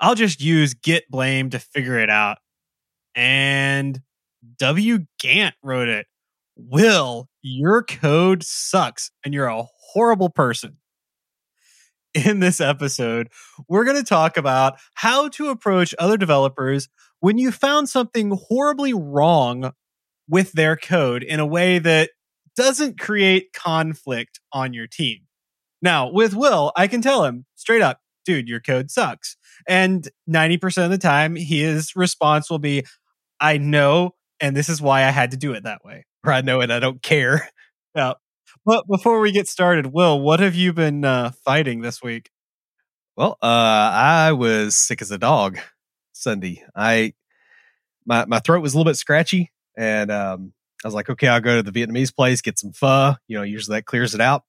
I'll just use git blame to figure it out. And W. Gant wrote it. Will, your code sucks and you're a horrible person. In this episode, we're going to talk about how to approach other developers when you found something horribly wrong with their code in a way that doesn't create conflict on your team. Now, with Will, I can tell him straight up, dude, your code sucks. And 90% of the time, his response will be, I know, and this is why I had to do it that way. Or I know and I don't care. Yeah. But before we get started, Will, what have you been uh, fighting this week? Well, uh, I was sick as a dog Sunday. I my my throat was a little bit scratchy, and um, I was like, okay, I'll go to the Vietnamese place, get some pho. You know, usually that clears it out.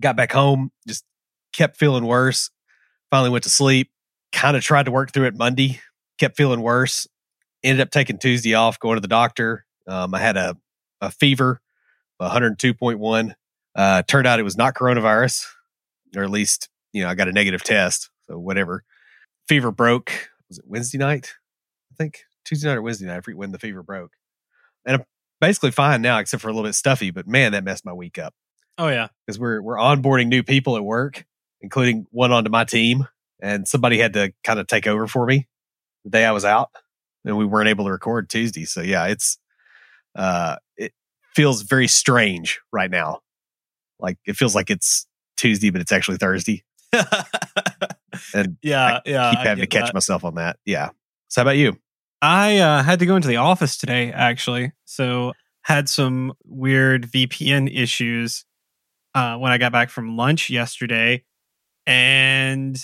Got back home, just kept feeling worse. Finally went to sleep. Kind of tried to work through it Monday. Kept feeling worse. Ended up taking Tuesday off, going to the doctor. Um, I had a a fever, 102.1. Uh, turned out it was not coronavirus, or at least, you know, I got a negative test. So whatever. Fever broke. Was it Wednesday night? I think Tuesday night or Wednesday night. I forget when the fever broke. And I'm basically fine now, except for a little bit stuffy. But man, that messed my week up. Oh yeah, because we're we're onboarding new people at work, including one onto my team, and somebody had to kind of take over for me the day I was out, and we weren't able to record Tuesday. So yeah, it's uh, it feels very strange right now. Like it feels like it's Tuesday, but it's actually Thursday. and yeah, I yeah, keep I having to catch that. myself on that. Yeah. So how about you? I uh, had to go into the office today, actually. So had some weird VPN issues uh, when I got back from lunch yesterday, and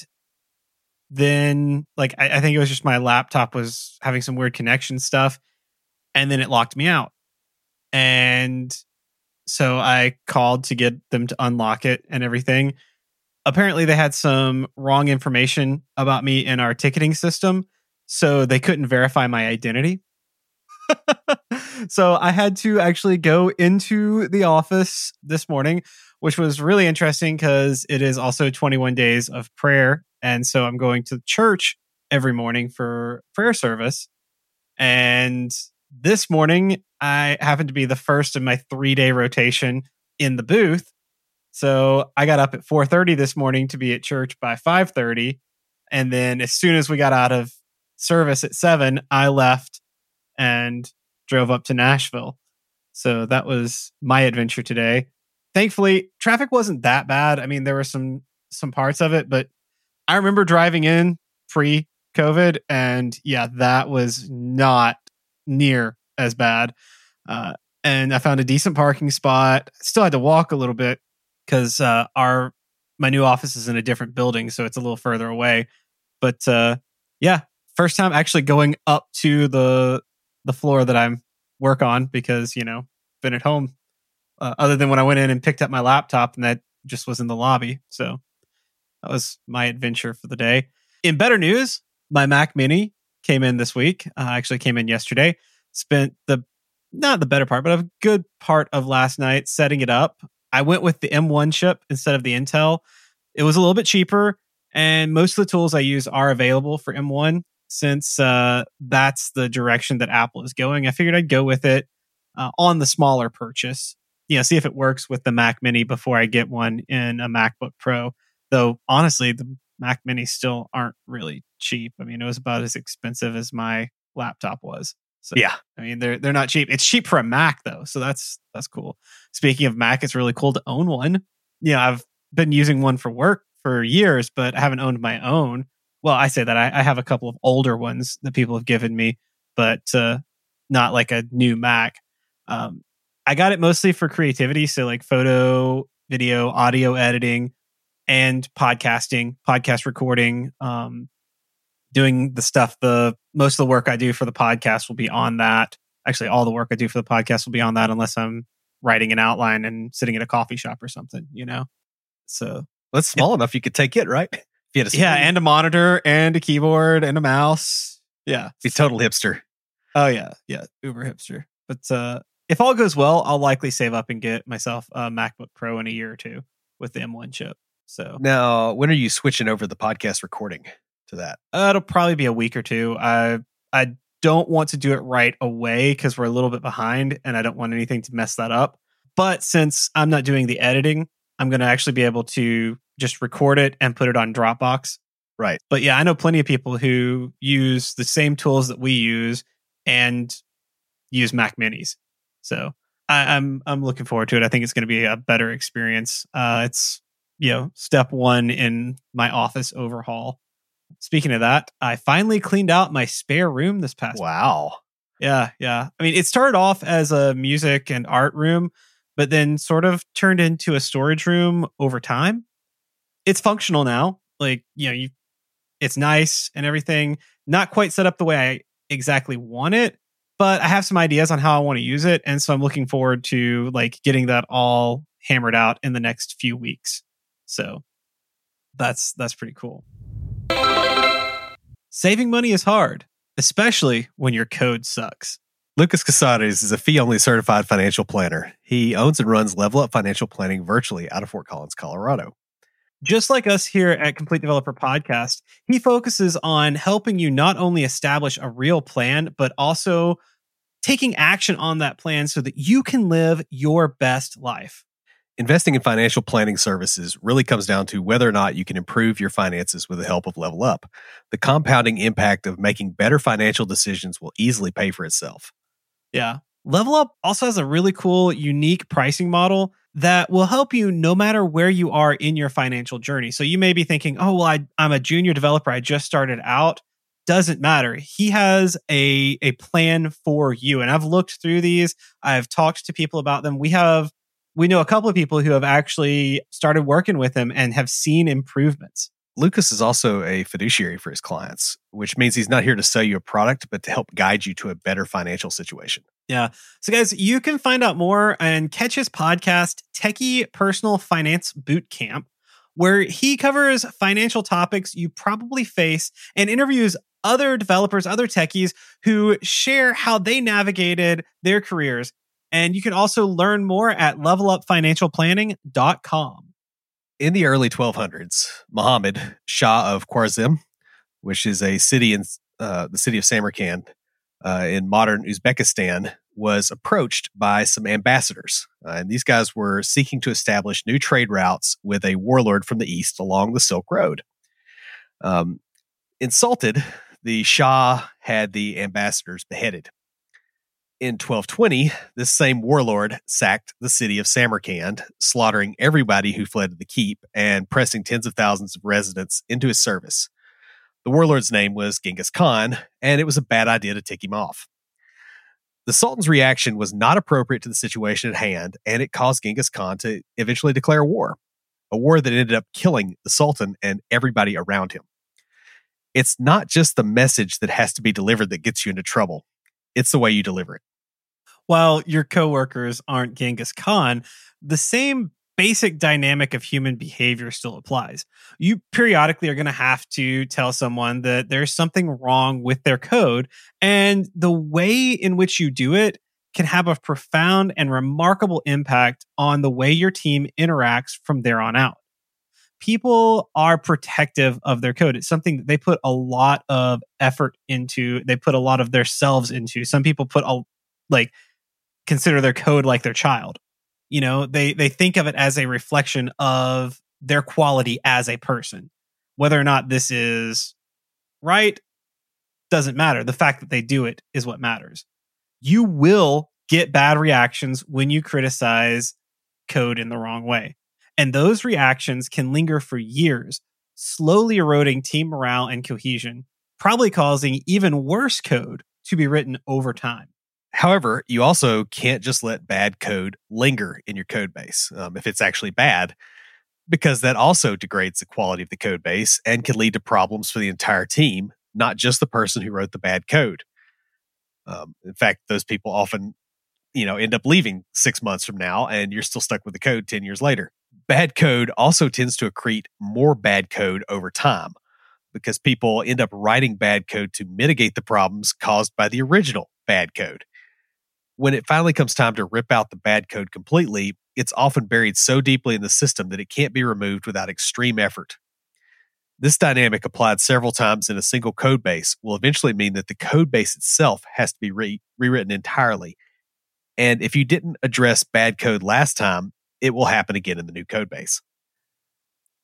then like I, I think it was just my laptop was having some weird connection stuff, and then it locked me out, and so I called to get them to unlock it and everything. Apparently, they had some wrong information about me in our ticketing system so they couldn't verify my identity. so I had to actually go into the office this morning, which was really interesting because it is also 21 days of prayer. And so I'm going to church every morning for prayer service. And this morning, I happened to be the first in my three day rotation in the booth. So I got up at 4:30 this morning to be at church by 5:30, and then as soon as we got out of service at seven, I left and drove up to Nashville. So that was my adventure today. Thankfully, traffic wasn't that bad. I mean, there were some some parts of it, but I remember driving in pre COVID, and yeah, that was not near as bad. Uh, and I found a decent parking spot. Still had to walk a little bit because uh, our my new office is in a different building, so it's a little further away. But uh, yeah, first time actually going up to the the floor that I'm work on because you know been at home. Uh, other than when I went in and picked up my laptop, and that just was in the lobby. So that was my adventure for the day. In better news, my Mac Mini came in this week. Uh, actually, came in yesterday. Spent the not the better part, but a good part of last night setting it up. I went with the M1 chip instead of the Intel. It was a little bit cheaper, and most of the tools I use are available for M1 since uh, that's the direction that Apple is going. I figured I'd go with it uh, on the smaller purchase. You know, see if it works with the Mac Mini before I get one in a MacBook Pro. Though honestly, the Mac Minis still aren't really cheap. I mean, it was about as expensive as my laptop was. So Yeah. I mean, they're they're not cheap. It's cheap for a Mac though, so that's that's cool. Speaking of Mac, it's really cool to own one. Yeah, I've been using one for work for years, but I haven't owned my own. Well, I say that I, I have a couple of older ones that people have given me, but uh, not like a new Mac. Um, I got it mostly for creativity, so like photo, video, audio editing, and podcasting, podcast recording. Um, doing the stuff. The most of the work I do for the podcast will be on that. Actually, all the work I do for the podcast will be on that, unless I'm writing an outline and sitting at a coffee shop or something. You know, so that's small yeah. enough you could take it, right? If you yeah, and a monitor and a keyboard and a mouse. Yeah, be total hipster. Oh yeah, yeah, uber hipster. But uh, if all goes well, I'll likely save up and get myself a MacBook Pro in a year or two with the M1 chip. So now, when are you switching over the podcast recording to that? Uh, it'll probably be a week or two. I I don't want to do it right away because we're a little bit behind, and I don't want anything to mess that up. But since I'm not doing the editing, I'm going to actually be able to just record it and put it on Dropbox. Right. But yeah, I know plenty of people who use the same tools that we use and use Mac Minis. So I, am I'm, I'm looking forward to it. I think it's going to be a better experience. Uh, it's you know step one in my office overhaul. Speaking of that, I finally cleaned out my spare room this past. Wow. Week. Yeah, yeah. I mean, it started off as a music and art room, but then sort of turned into a storage room over time. It's functional now. Like you know, you it's nice and everything. Not quite set up the way I exactly want it, but I have some ideas on how I want to use it, and so I'm looking forward to like getting that all hammered out in the next few weeks. So that's that's pretty cool. Saving money is hard, especially when your code sucks. Lucas Casarez is a fee only certified financial planner. He owns and runs Level Up Financial Planning virtually out of Fort Collins, Colorado. Just like us here at Complete Developer Podcast, he focuses on helping you not only establish a real plan, but also taking action on that plan so that you can live your best life. Investing in financial planning services really comes down to whether or not you can improve your finances with the help of Level Up. The compounding impact of making better financial decisions will easily pay for itself. Yeah. Level Up also has a really cool, unique pricing model that will help you no matter where you are in your financial journey. So you may be thinking, oh, well, I, I'm a junior developer. I just started out. Doesn't matter. He has a, a plan for you. And I've looked through these. I've talked to people about them. We have, we know a couple of people who have actually started working with him and have seen improvements. Lucas is also a fiduciary for his clients, which means he's not here to sell you a product, but to help guide you to a better financial situation. Yeah. So, guys, you can find out more and catch his podcast, Techie Personal Finance Boot Camp, where he covers financial topics you probably face and interviews other developers, other techies who share how they navigated their careers. And you can also learn more at levelupfinancialplanning.com. In the early 1200s, Muhammad, Shah of Khwarizm, which is a city in uh, the city of Samarkand, uh, in modern Uzbekistan was approached by some ambassadors. Uh, and these guys were seeking to establish new trade routes with a warlord from the east along the Silk Road. Um, insulted, the Shah had the ambassadors beheaded. In 1220, this same warlord sacked the city of Samarkand, slaughtering everybody who fled to the keep and pressing tens of thousands of residents into his service. The warlord's name was Genghis Khan, and it was a bad idea to tick him off. The Sultan's reaction was not appropriate to the situation at hand, and it caused Genghis Khan to eventually declare war, a war that ended up killing the Sultan and everybody around him. It's not just the message that has to be delivered that gets you into trouble, it's the way you deliver it. While your coworkers aren't Genghis Khan, the same basic dynamic of human behavior still applies. You periodically are going to have to tell someone that there's something wrong with their code. And the way in which you do it can have a profound and remarkable impact on the way your team interacts from there on out. People are protective of their code. It's something that they put a lot of effort into. They put a lot of their selves into. Some people put a like consider their code like their child you know they they think of it as a reflection of their quality as a person whether or not this is right doesn't matter the fact that they do it is what matters you will get bad reactions when you criticize code in the wrong way and those reactions can linger for years slowly eroding team morale and cohesion probably causing even worse code to be written over time However, you also can't just let bad code linger in your code base um, if it's actually bad, because that also degrades the quality of the code base and can lead to problems for the entire team not just the person who wrote the bad code. Um, in fact, those people often, you know, end up leaving six months from now, and you're still stuck with the code ten years later. Bad code also tends to accrete more bad code over time because people end up writing bad code to mitigate the problems caused by the original bad code. When it finally comes time to rip out the bad code completely, it's often buried so deeply in the system that it can't be removed without extreme effort. This dynamic applied several times in a single code base will eventually mean that the code base itself has to be re- rewritten entirely. And if you didn't address bad code last time, it will happen again in the new code base.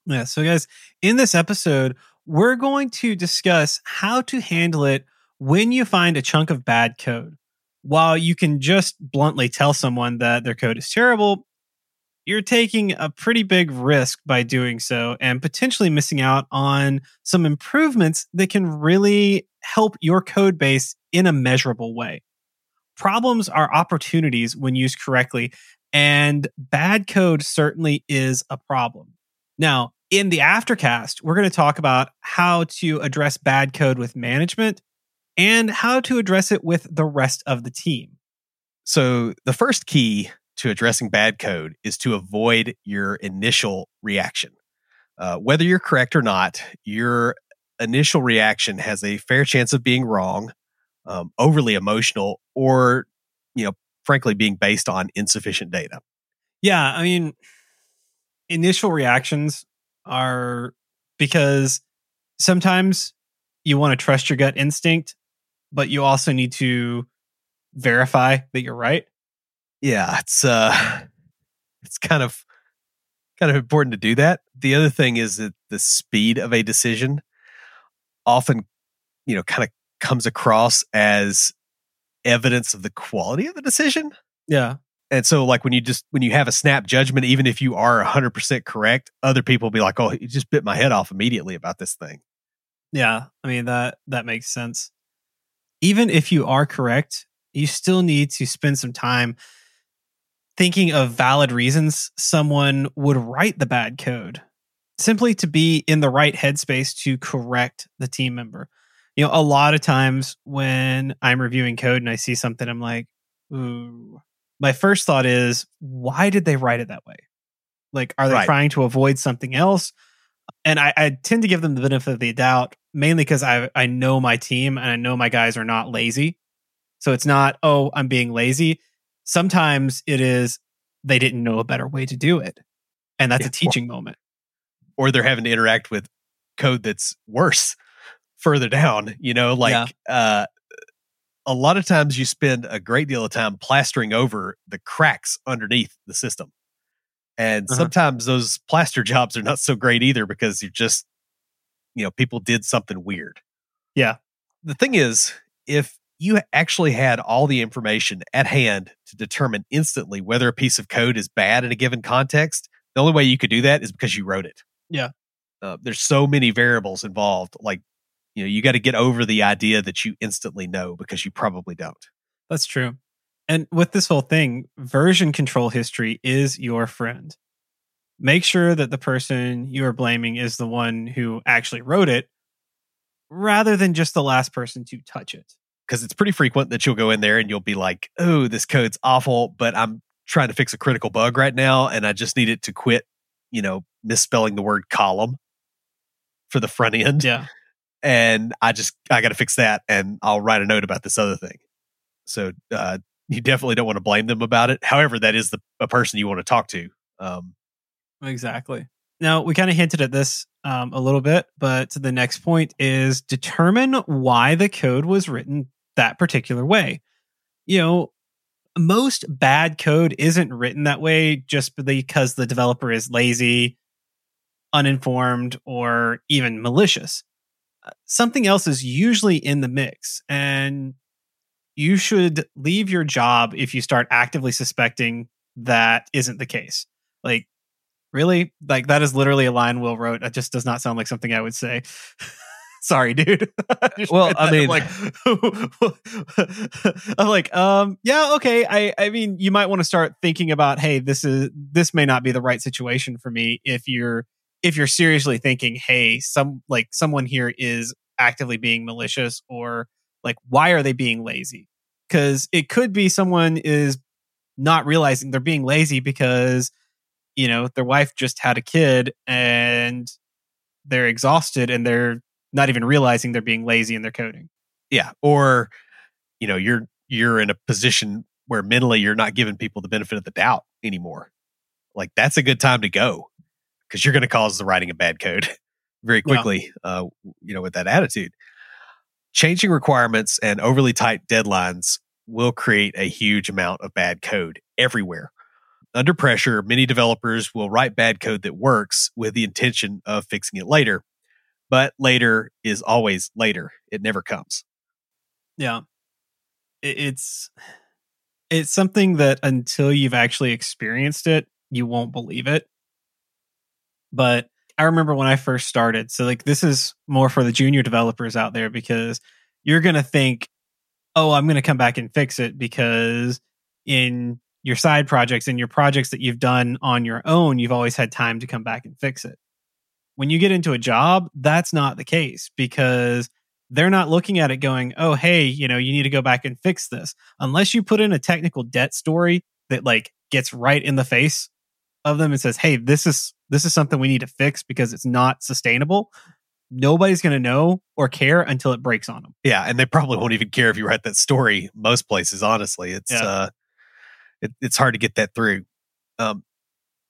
Yeah. So, guys, in this episode, we're going to discuss how to handle it when you find a chunk of bad code. While you can just bluntly tell someone that their code is terrible, you're taking a pretty big risk by doing so and potentially missing out on some improvements that can really help your code base in a measurable way. Problems are opportunities when used correctly, and bad code certainly is a problem. Now, in the aftercast, we're going to talk about how to address bad code with management and how to address it with the rest of the team. So, the first key to addressing bad code is to avoid your initial reaction. Uh, whether you're correct or not, your initial reaction has a fair chance of being wrong, um, overly emotional, or, you know, frankly, being based on insufficient data. Yeah. I mean, initial reactions are because sometimes you want to trust your gut instinct, but you also need to verify that you're right. Yeah, it's uh it's kind of kind of important to do that. The other thing is that the speed of a decision often, you know, kind of comes across as evidence of the quality of the decision. Yeah. And so, like when you just when you have a snap judgment, even if you are hundred percent correct, other people will be like, "Oh, you just bit my head off immediately about this thing." Yeah, I mean that that makes sense. Even if you are correct, you still need to spend some time thinking of valid reasons someone would write the bad code, simply to be in the right headspace to correct the team member. You know, a lot of times when I'm reviewing code and I see something, I'm like, "Ooh." my first thought is, why did they write it that way? Like, are they Right. trying to avoid something else? And I, I tend to give them the benefit of the doubt, mainly because I I know my team and I know my guys are not lazy. So it's not, oh, I'm being lazy. Sometimes it is they didn't know a better way to do it. And that's Yeah. a teaching moment. Or they're having to interact with code that's worse further down. You know, like Yeah. uh, a lot of times you spend a great deal of time plastering over the cracks underneath the system. And Uh-huh. sometimes those plaster jobs are not so great either because you're just, you know, people did something weird. Yeah. The thing is, if you actually had all the information at hand to determine instantly whether a piece of code is bad in a given context, the only way you could do that is because you wrote it. Yeah. Uh, there's so many variables involved. Like, you know, you got to get over the idea that you instantly know because you probably don't. That's true. And with this whole thing, version control history is your friend. Make sure that the person you are blaming is the one who actually wrote it rather than just the last person to touch it. because it's pretty frequent that you'll go in there and you'll be like, "Oh, this code's awful, but I'm trying to fix a critical bug right now, and I just need it to quit." You know, misspelling the word column for the front end, Yeah. And I just I got to fix that, and I'll write a note about this other thing. So uh, you definitely don't want to blame them about it. However, that is the a person you want to talk to. Um, Exactly. Now, we kind of hinted at this um, a little bit, but the next point is determine why the code was written that particular way. You know, most bad code isn't written that way just because the developer is lazy, uninformed, or even malicious. Something else is usually in the mix, and you should leave your job if you start actively suspecting that isn't the case. Like, Really? Like that is literally a line Will wrote. That just does not sound like something I would say. Sorry, dude. Just Well, I mean, I'm like, I'm like, um, yeah, okay. I, I mean, you might want to start thinking about, hey, this is this may not be the right situation for me. If you're if you're seriously thinking, hey, some like someone here is actively being malicious or like why are they being lazy? Because it could be someone is not realizing they're being lazy because you know their wife just had a kid and they're exhausted and they're not even realizing they're being lazy in their coding. Yeah, or you know you're you're in a position where mentally you're not giving people the benefit of the doubt anymore. Like that's a good time to go because you're going to cause the writing of bad code very quickly. Yeah. Uh, you know, with that attitude, changing requirements and overly tight deadlines will create a huge amount of bad code everywhere. Under pressure, many developers will write bad code that works with the intention of fixing it later. But later is always later. It never comes. Yeah. It's it's something that until you've actually experienced it, you won't believe it. But I remember when I first started. So like this is more for the junior developers out there because you're going to think, "Oh, I'm going to come back and fix it because in your side projects and your projects that you've done on your own, you've always had time to come back and fix it." When you get into a job, that's not the case because they're not looking at it going, "Oh, hey, you know, you need to go back and fix this." Unless you put in a technical debt story that like gets right in the face of them and says, "Hey, this is this is something we need to fix because it's not sustainable." Nobody's going to know or care until it breaks on them. Yeah, and they probably won't even care if you write that story. Most places, honestly, it's yeah. uh, it, it's hard to get that through. Um,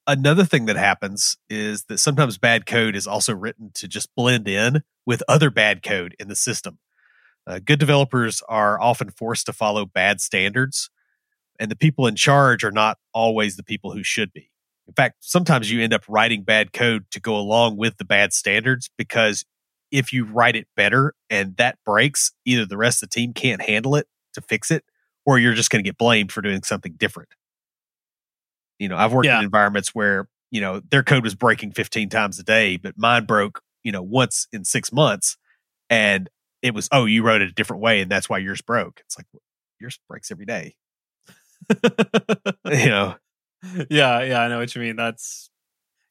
another thing that happens is that sometimes bad code is also written to just blend in with other bad code in the system. Uh, good developers are often forced to follow bad standards, and the people in charge are not always the people who should be. In fact, sometimes you end up writing bad code to go along with the bad standards because if you write it better and that breaks, either the rest of the team can't handle it to fix it, or you're just going to get blamed for doing something different. You know, I've worked yeah. in environments where, you know, their code was breaking 15 times a day, but mine broke, you know, once in six months. And it was, oh, you wrote it a different way and that's why yours broke. It's like, yours breaks every day. you know, yeah, yeah, I know what you mean. That's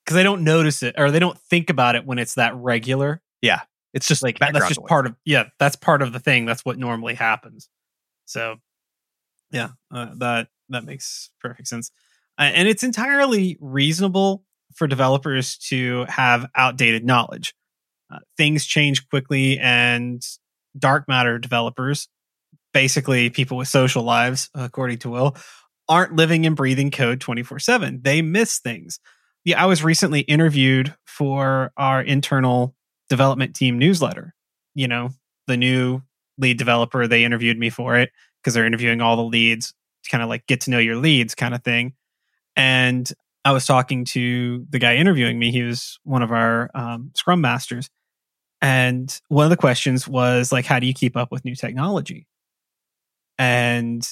because they don't notice it or they don't think about it when it's that regular. Yeah, it's just like that's just part of yeah, that's part of the thing. That's what normally happens. So, yeah, uh, that that makes perfect sense, uh, and it's entirely reasonable for developers to have outdated knowledge. Uh, things change quickly, and dark matter developers, basically people with social lives, according to Will, aren't living and breathing code 24 7. They miss things. Yeah, I was recently interviewed for our internal development team newsletter. You know, the new lead developer, they interviewed me for it because they're interviewing all the leads to kind of like get to know your leads kind of thing. And I was talking to the guy interviewing me. He was one of our um, scrum masters. And one of the questions was like, how do you keep up with new technology? And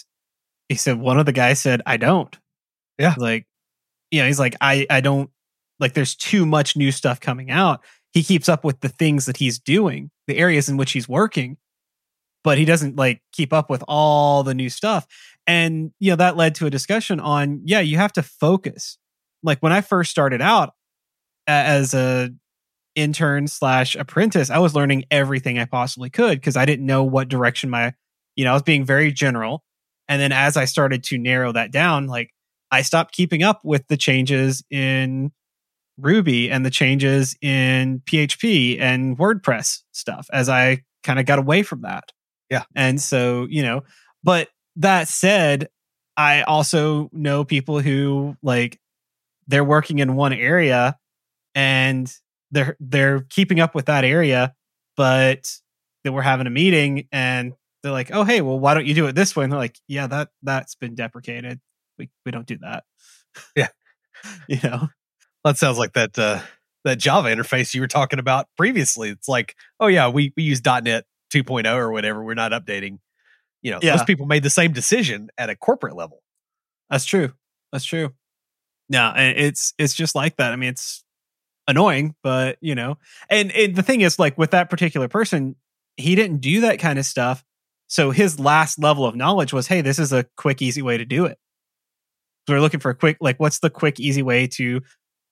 he said one of the guys said i don't. Yeah. Like you know he's like i i don't like there's too much new stuff coming out. He keeps up with the things that he's doing the areas in which he's working but he doesn't like keep up with all the new stuff. And you know that led to a discussion on yeah you have to focus. Like when i first started out as a intern slash apprentice i was learning everything i possibly could because i didn't know what direction my you know i was being very general and then as I started to narrow that down, like I stopped keeping up with the changes in Ruby and the changes in PHP and WordPress stuff as I kind of got away from that. Yeah. And so, you know, but that said, I also know people who like they're working in one area and they're they're keeping up with that area, but then we're having a meeting and they're like, "Oh, hey, well, why don't you do it this way?" And they're like, "Yeah, that that's been deprecated. We we don't do that." Yeah, you know, that sounds like that uh, that Java interface you were talking about previously. It's like, oh yeah, we we use .NET 2.0 or whatever. We're not updating. You know, yeah. those people made the same decision at a corporate level. That's true. That's true. Yeah, it's it's just like that. I mean, it's annoying, but you know, and, and the thing is, like with that particular person, he didn't do that kind of stuff so his last level of knowledge was, hey, this is a quick, easy way to do it. So we're looking for a quick, like, what's the quick, easy way to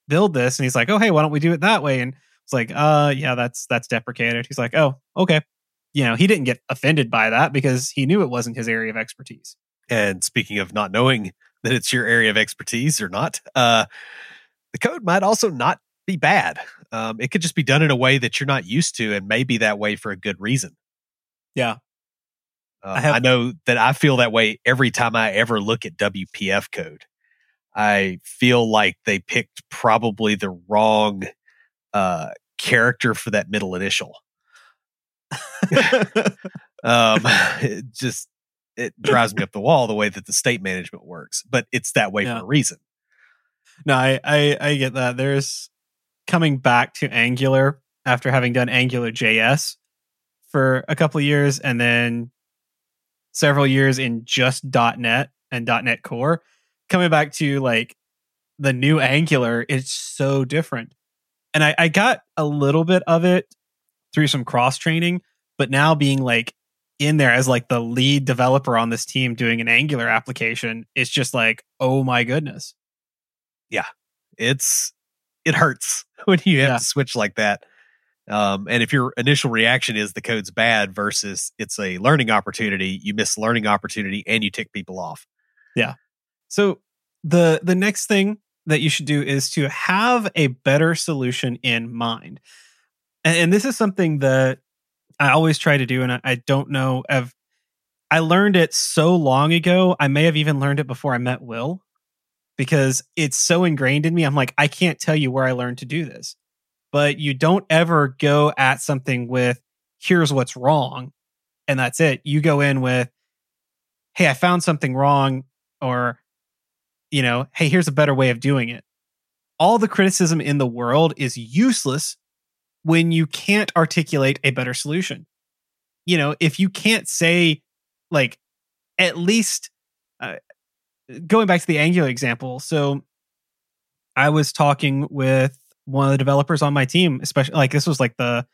build this? And he's like, oh, hey, why don't we do it that way? And It's like, uh, yeah, that's that's deprecated. He's like, oh, okay. You know, he didn't get offended by that because he knew it wasn't his area of expertise. And speaking of not knowing that it's your area of expertise or not, uh, the code might also not be bad. Um, it could just be done in a way that you're not used to and maybe that way for a good reason. Yeah. Uh, I, have, I know that I feel that way every time I ever look at WPF code. I feel like they picked probably the wrong uh, character for that middle initial. um, it just it drives me up the wall the way that the state management works, but it's that way yeah. for a reason. No, I, I I get that. There's coming back to Angular after having done Angular JS for a couple of years, and then several years in just .NET and .NET Core. Coming back to like the new Angular, it's so different. And I, I got a little bit of it through some cross training, but now being like in there as like the lead developer on this team doing an Angular application, it's just like, oh my goodness. Yeah. It's it hurts when you have yeah. to switch like that. Um, and if your initial reaction is the code's bad versus it's a learning opportunity, you miss learning opportunity and you tick people off. Yeah. So the the next thing that you should do is to have a better solution in mind. And, and this is something that I always try to do, and I, I don't know if I learned it so long ago. I may have even learned it before I met Will because it's so ingrained in me. I'm like, I can't tell you where I learned to do this. But you don't ever go at something with, here's what's wrong. And that's it. You go in with, hey, I found something wrong, or, you know, hey, here's a better way of doing it. All the criticism in the world is useless when you can't articulate a better solution. You know, if you can't say, like, at least, uh, going back to the Angular example, so I was talking with one of the developers on my team, especially like this was like the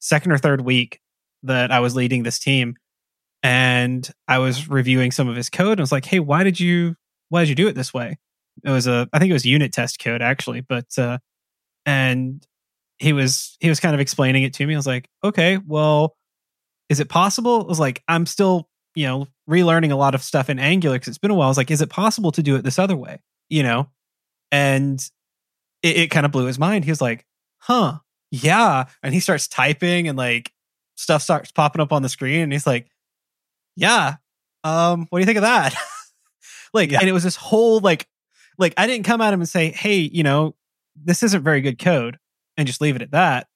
second or third week that I was leading this team, and I was reviewing some of his code. And was like, "Hey, why did you why did you do it this way?" It was a I think it was unit test code actually, but uh, and he was he was kind of explaining it to me. I was like, "Okay, well, is it possible?" I was like, "I'm still you know relearning a lot of stuff in Angular because it's been a while. I was like, is it possible to do it this other way? You know, and it, it kind of blew his mind. He was like, huh, yeah, and he starts typing and like stuff starts popping up on the screen, and he's like, yeah, um, what do you think of that? like, yeah. and it was this whole like, like I didn't come at him and say, hey, you know, this isn't very good code, and just leave it at that.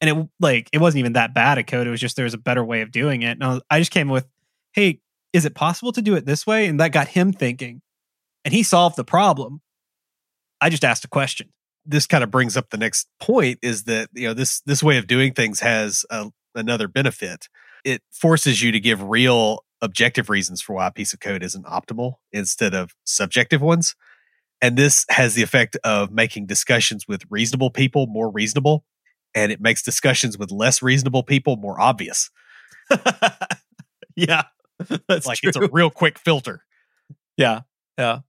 And it like it wasn't even that bad a code. It was just there was a better way of doing it. And I, was, I just came with, hey, is it possible to do it this way? And that got him thinking. And he solved the problem. I just asked a question. This kind of brings up the next point is that, you know, this this way of doing things has a, another benefit. It forces you to give real objective reasons for why a piece of code isn't optimal instead of subjective ones. And this has the effect of making discussions with reasonable people more reasonable, and it makes discussions with less reasonable people more obvious. yeah. That's like true. it's a real quick filter. Yeah, yeah.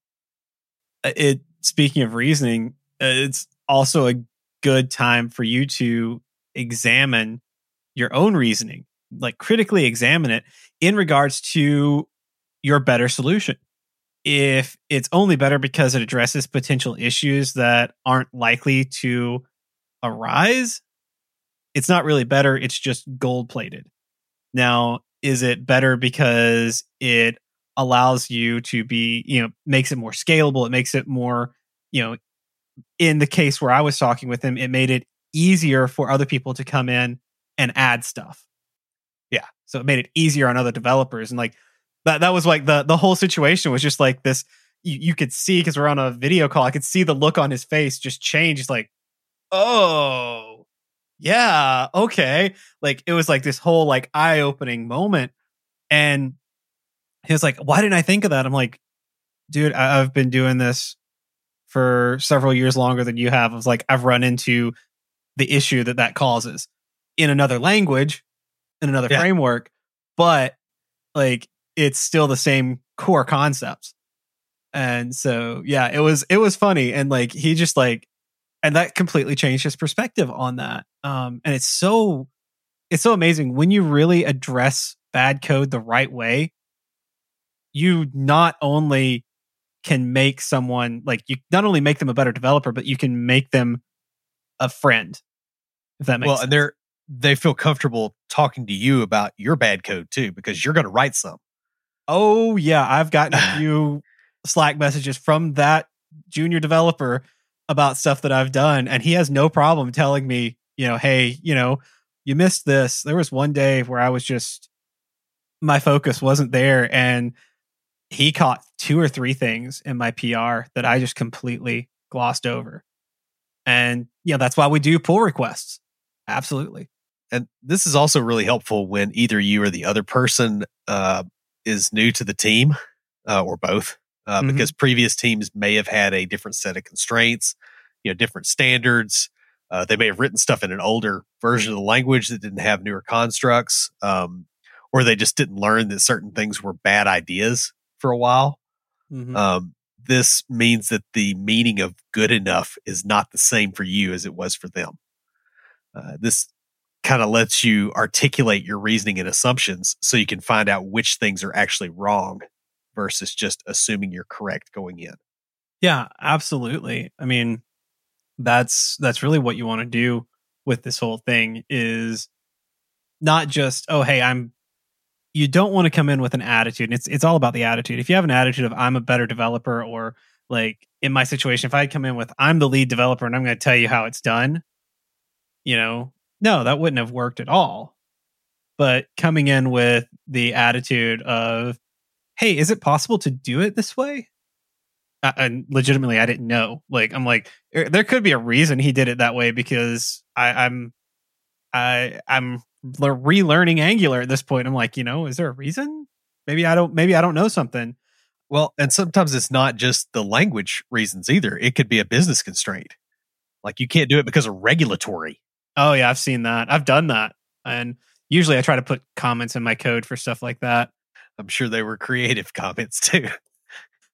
It. Speaking of reasoning, uh, it's also a good time for you to examine your own reasoning, like critically examine it in regards to your better solution. If it's only better because it addresses potential issues that aren't likely to arise, it's not really better. It's just gold plated. Now, is it better because it allows you to be, you know, makes it more scalable? It makes it more, you know, in the case where I was talking with him, it made it easier for other people to come in and add stuff. Yeah. So it made it easier on other developers. And like that that was like the the whole situation was just like this you, you could see because we're on a video call, I could see the look on his face just change. It's like, oh, yeah, okay. Like it was like this whole like eye opening moment. And he was like, why didn't I think of that? I'm like, dude, I- have been doing this for several years longer than you have. I was like, I've run into the issue that that causes in another language, in another yeah. framework, but like it's still the same core concepts. And so, yeah, it was, it was funny. And like, he just like, and that completely changed his perspective on that Um, and it's so it's so amazing when you really address bad code the right way. You not only can make someone like you not only make them a better developer, but you can make them a friend. If that makes well, sense. and they're they feel comfortable talking to you about your bad code too because you're going to write some. Oh yeah, I've gotten a few Slack messages from that junior developer about stuff that I've done, and he has no problem telling me, you know, hey, you know, you missed this. There was one day where I was just my focus wasn't there, and he caught two or three things in my PR that I just completely glossed over. And yeah, that's why we do pull requests. Absolutely. And this is also really helpful when either you or the other person uh, is new to the team uh, or both, uh, Mhm. because previous teams may have had a different set of constraints, you know, different standards. Uh, they may have written stuff in an older version of the language that didn't have newer constructs, um, or they just didn't learn that certain things were bad ideas for a while. Mhm. Um, this means that the meaning of good enough is not the same for you as it was for them. Uh, this kind of lets you articulate your reasoning and assumptions so you can find out which things are actually wrong versus just assuming you're correct going in. Yeah, absolutely. I mean, that's that's really what you want to do with this whole thing is not just, oh hey, I'm you don't want to come in with an attitude. And it's it's all about the attitude. If you have an attitude of I'm a better developer or like in my situation, if I come in with I'm the lead developer and I'm going to tell you how it's done, you know, no, that wouldn't have worked at all. But coming in with the attitude of, hey, is it possible to do it this way? And legitimately, I didn't know. Like, I'm like, er, there could be a reason he did it that way because I, I'm, I, I'm relearning Angular at this point. I'm like, you know, is there a reason? Maybe I don't. Maybe I don't know something. Well, and sometimes it's not just the language reasons either. It could be a business constraint. Like you can't do it because of regulatory. Oh yeah, I've seen that. I've done that, and usually I try to put comments in my code for stuff like that. I'm sure they were creative comments too.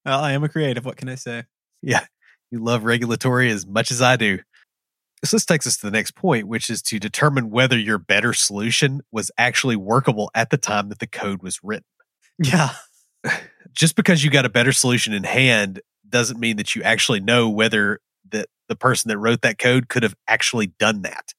Well, I am a creative. What can I say? Yeah, you love regulatory as much as I do. So this takes us to the next point, which is to determine whether your better solution was actually workable at the time that the code was written. Yeah, Just because you got a better solution in hand doesn't mean that you actually know whether that the person that wrote that code could have actually done that.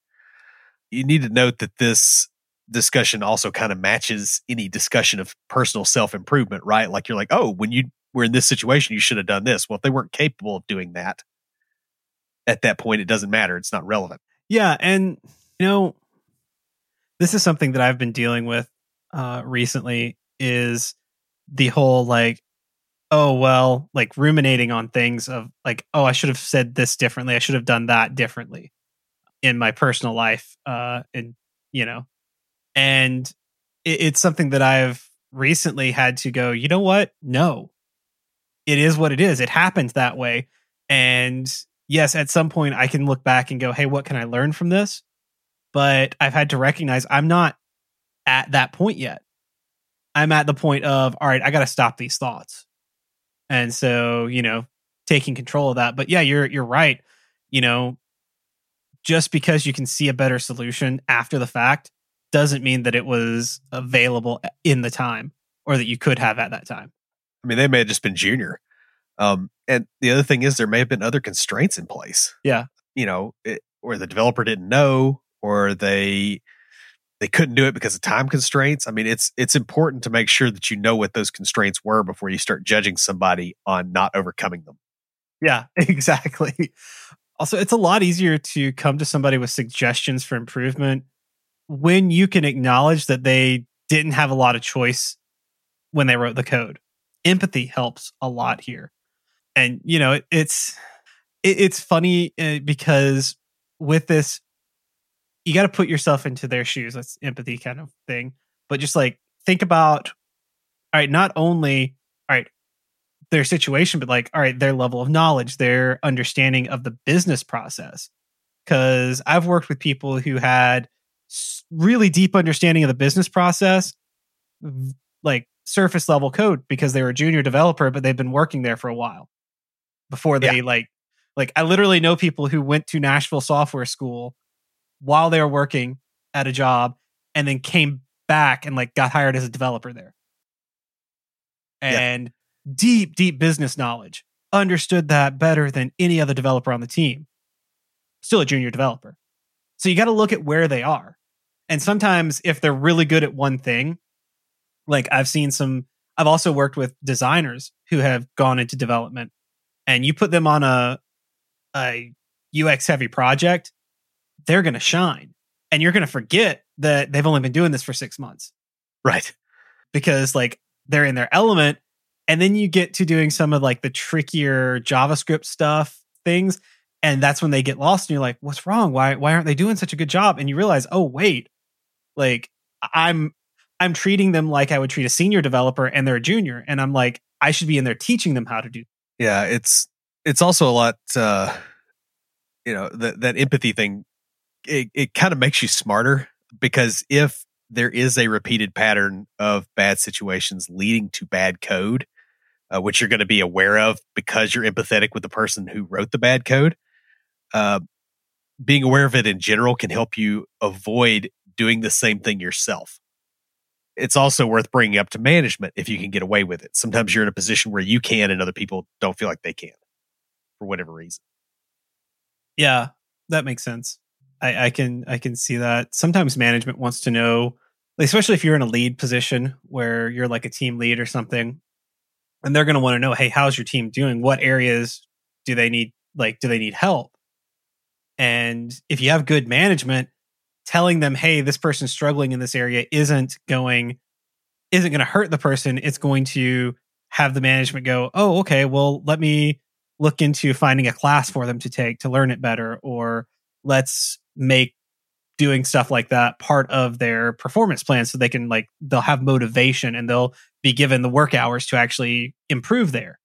You need to note that this discussion also kind of matches any discussion of personal self improvement, right? Like you're like, oh, when you were in this situation, you should have done this. Well, if they weren't capable of doing that, at that point, it doesn't matter. It's not relevant. Yeah, and you know, this is something that I've been dealing with uh recently is the whole like oh well, like ruminating on things of like oh I should have said this differently. I should have done that differently in my personal life uh and you know. And it, it's something that I've recently had to go, you know what? No. It is what it is. It happened that way and yes, at some point I can look back and go, hey, what can I learn from this? But I've had to recognize I'm not at that point yet. I'm at the point of, all right, I got to stop these thoughts. And so, you know, taking control of that. But yeah, you're you're right. You know, just because you can see a better solution after the fact doesn't mean that it was available in the time or that you could have at that time. I mean, they may have just been junior. Um, and the other thing is, there may have been other constraints in place. Yeah. You know, it, or the developer didn't know, or they they couldn't do it because of time constraints. I mean, it's it's important to make sure that you know what those constraints were before you start judging somebody on not overcoming them. Yeah, exactly. Also, it's a lot easier to come to somebody with suggestions for improvement when you can acknowledge that they didn't have a lot of choice when they wrote the code. Empathy helps a lot here. And you know, it, it's it, it's funny uh, because with this you got to put yourself into their shoes. That's empathy kind of thing. But just like think about all right, not only all right, their situation, but like, all right, their level of knowledge, their understanding of the business process. Because I've worked with people who had really deep understanding of the business process, like surface level code, because they were a junior developer, but they've been working there for a while before they like, like I literally know people who went to Nashville Software School while they were working at a job and then came back and like got hired as a developer there. And yeah. deep, deep business knowledge. Understood that better than any other developer on the team. Still a junior developer. So you got to look at where they are. And sometimes if they're really good at one thing, like I've seen some I've also worked with designers who have gone into development and you put them on a a UX heavy project, they're going to shine. And you're going to forget that they've only been doing this for 6 months. Right. Because like they're in their element and then you get to doing some of like the trickier JavaScript stuff things and that's when they get lost and you're like what's wrong why why aren't they doing such a good job and you realize oh wait like i'm i'm treating them like i would treat a senior developer and they're a junior and i'm like i should be in there teaching them how to do yeah it's it's also a lot uh you know that that empathy thing it, it kind of makes you smarter because if there is a repeated pattern of bad situations leading to bad code uh, which you're going to be aware of because you're empathetic with the person who wrote the bad code. Uh, being aware of it in general can help you avoid doing the same thing yourself. It's also worth bringing up to management if you can get away with it. Sometimes you're in a position where you can and other people don't feel like they can for whatever reason. Yeah, that makes sense. I, I can I can see that. Sometimes management wants to know, especially if you're in a lead position where you're like a team lead or something, and they're going to want to know, hey, how's your team doing? What areas do they need? Like, do they need help? And if you have good management, telling them, hey, this person's struggling in this area isn't going isn't going to hurt the person. It's going to have the management go, oh, okay, well, let me look into finding a class for them to take to learn it better, or let's make doing stuff like that part of their performance plan so they can like they'll have motivation and they'll be given the work hours to actually improve there.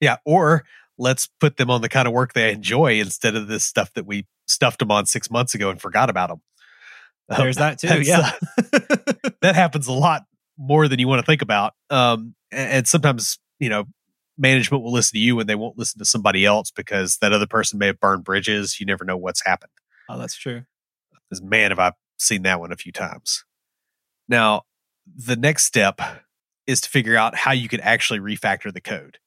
Yeah, or let's put them on the kind of work they enjoy instead of this stuff that we stuffed them on 6 months ago and forgot about them. There's that too. Yeah. That happens a lot more than you want to think about. Um, and, and sometimes, you know, management will listen to you and they won't listen to somebody else because that other person may have burned bridges. You never know what's happened. Oh, that's true. Because man, have I seen that one a few times. Now, the next step is to figure out how you could actually refactor the code.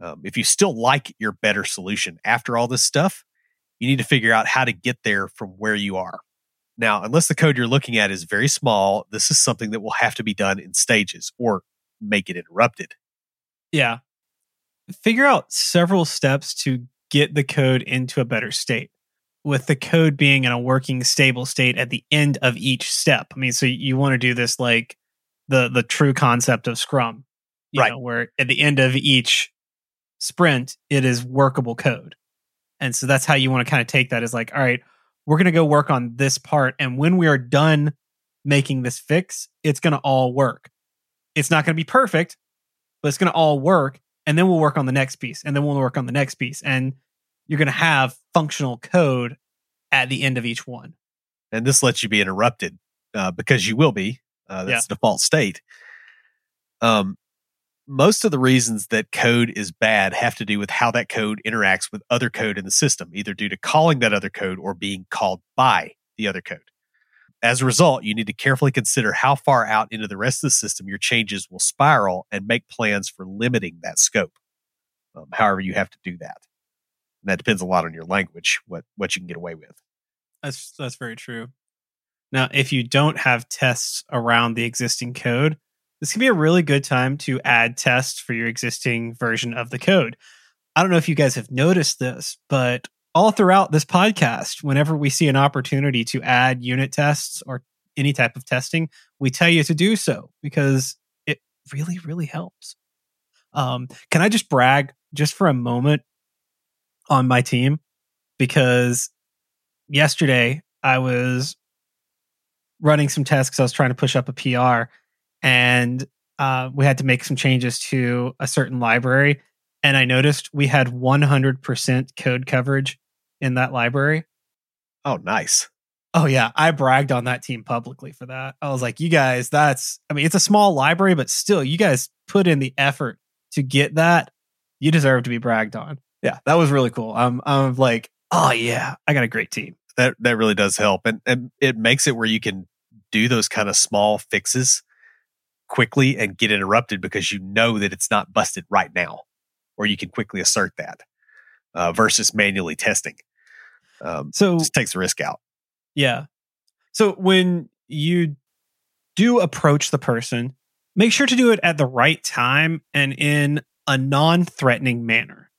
Um, if you still like your better solution after all this stuff, you need to figure out how to get there from where you are. Now, unless the code you're looking at is very small, this is something that will have to be done in stages or make it interrupted. Yeah. Figure out several steps to get the code into a better state with the code being in a working stable state at the end of each step. I mean, so you want to do this like the the true concept of Scrum, right? Know, where at the end of each sprint, it is workable code, and so that's how you want to kind of take that. Is like, all right, we're going to go work on this part, and when we are done making this fix, it's going to all work. It's not going to be perfect, but it's going to all work, and then we'll work on the next piece, and then we'll work on the next piece, and you're going to have functional code at the end of each one. And this lets you be interrupted uh, because you will be. Uh, that's yeah. the default state. Um, most of the reasons that code is bad have to do with how that code interacts with other code in the system, either due to calling that other code or being called by the other code. As a result, you need to carefully consider how far out into the rest of the system your changes will spiral and make plans for limiting that scope. Um, however, you have to do that. And that depends a lot on your language, what what you can get away with. That's that's very true. Now, if you don't have tests around the existing code, this can be a really good time to add tests for your existing version of the code. I don't know if you guys have noticed this, but all throughout this podcast, whenever we see an opportunity to add unit tests or any type of testing, we tell you to do so because it really, really helps. Um, can I just brag just for a moment on my team because yesterday I was running some tests because I was trying to push up a PR, and uh, we had to make some changes to a certain library. And I noticed we had 100% code coverage in that library. Oh, nice. Oh yeah, I bragged on that team publicly for that. I was like, "You guys, that's I mean, it's a small library, but still, you guys put in the effort to get that. You deserve to be bragged on." yeah, that was really cool. I'm I'm like, oh yeah, I got a great team. that that really does help, and and it makes it where you can do those kind of small fixes quickly and get interrupted because you know that it's not busted right now, or you can quickly assert that uh, versus manually testing. Um, So just takes the risk out. Yeah. So when you do approach the person, make sure to do it at the right time and in a non threatening manner.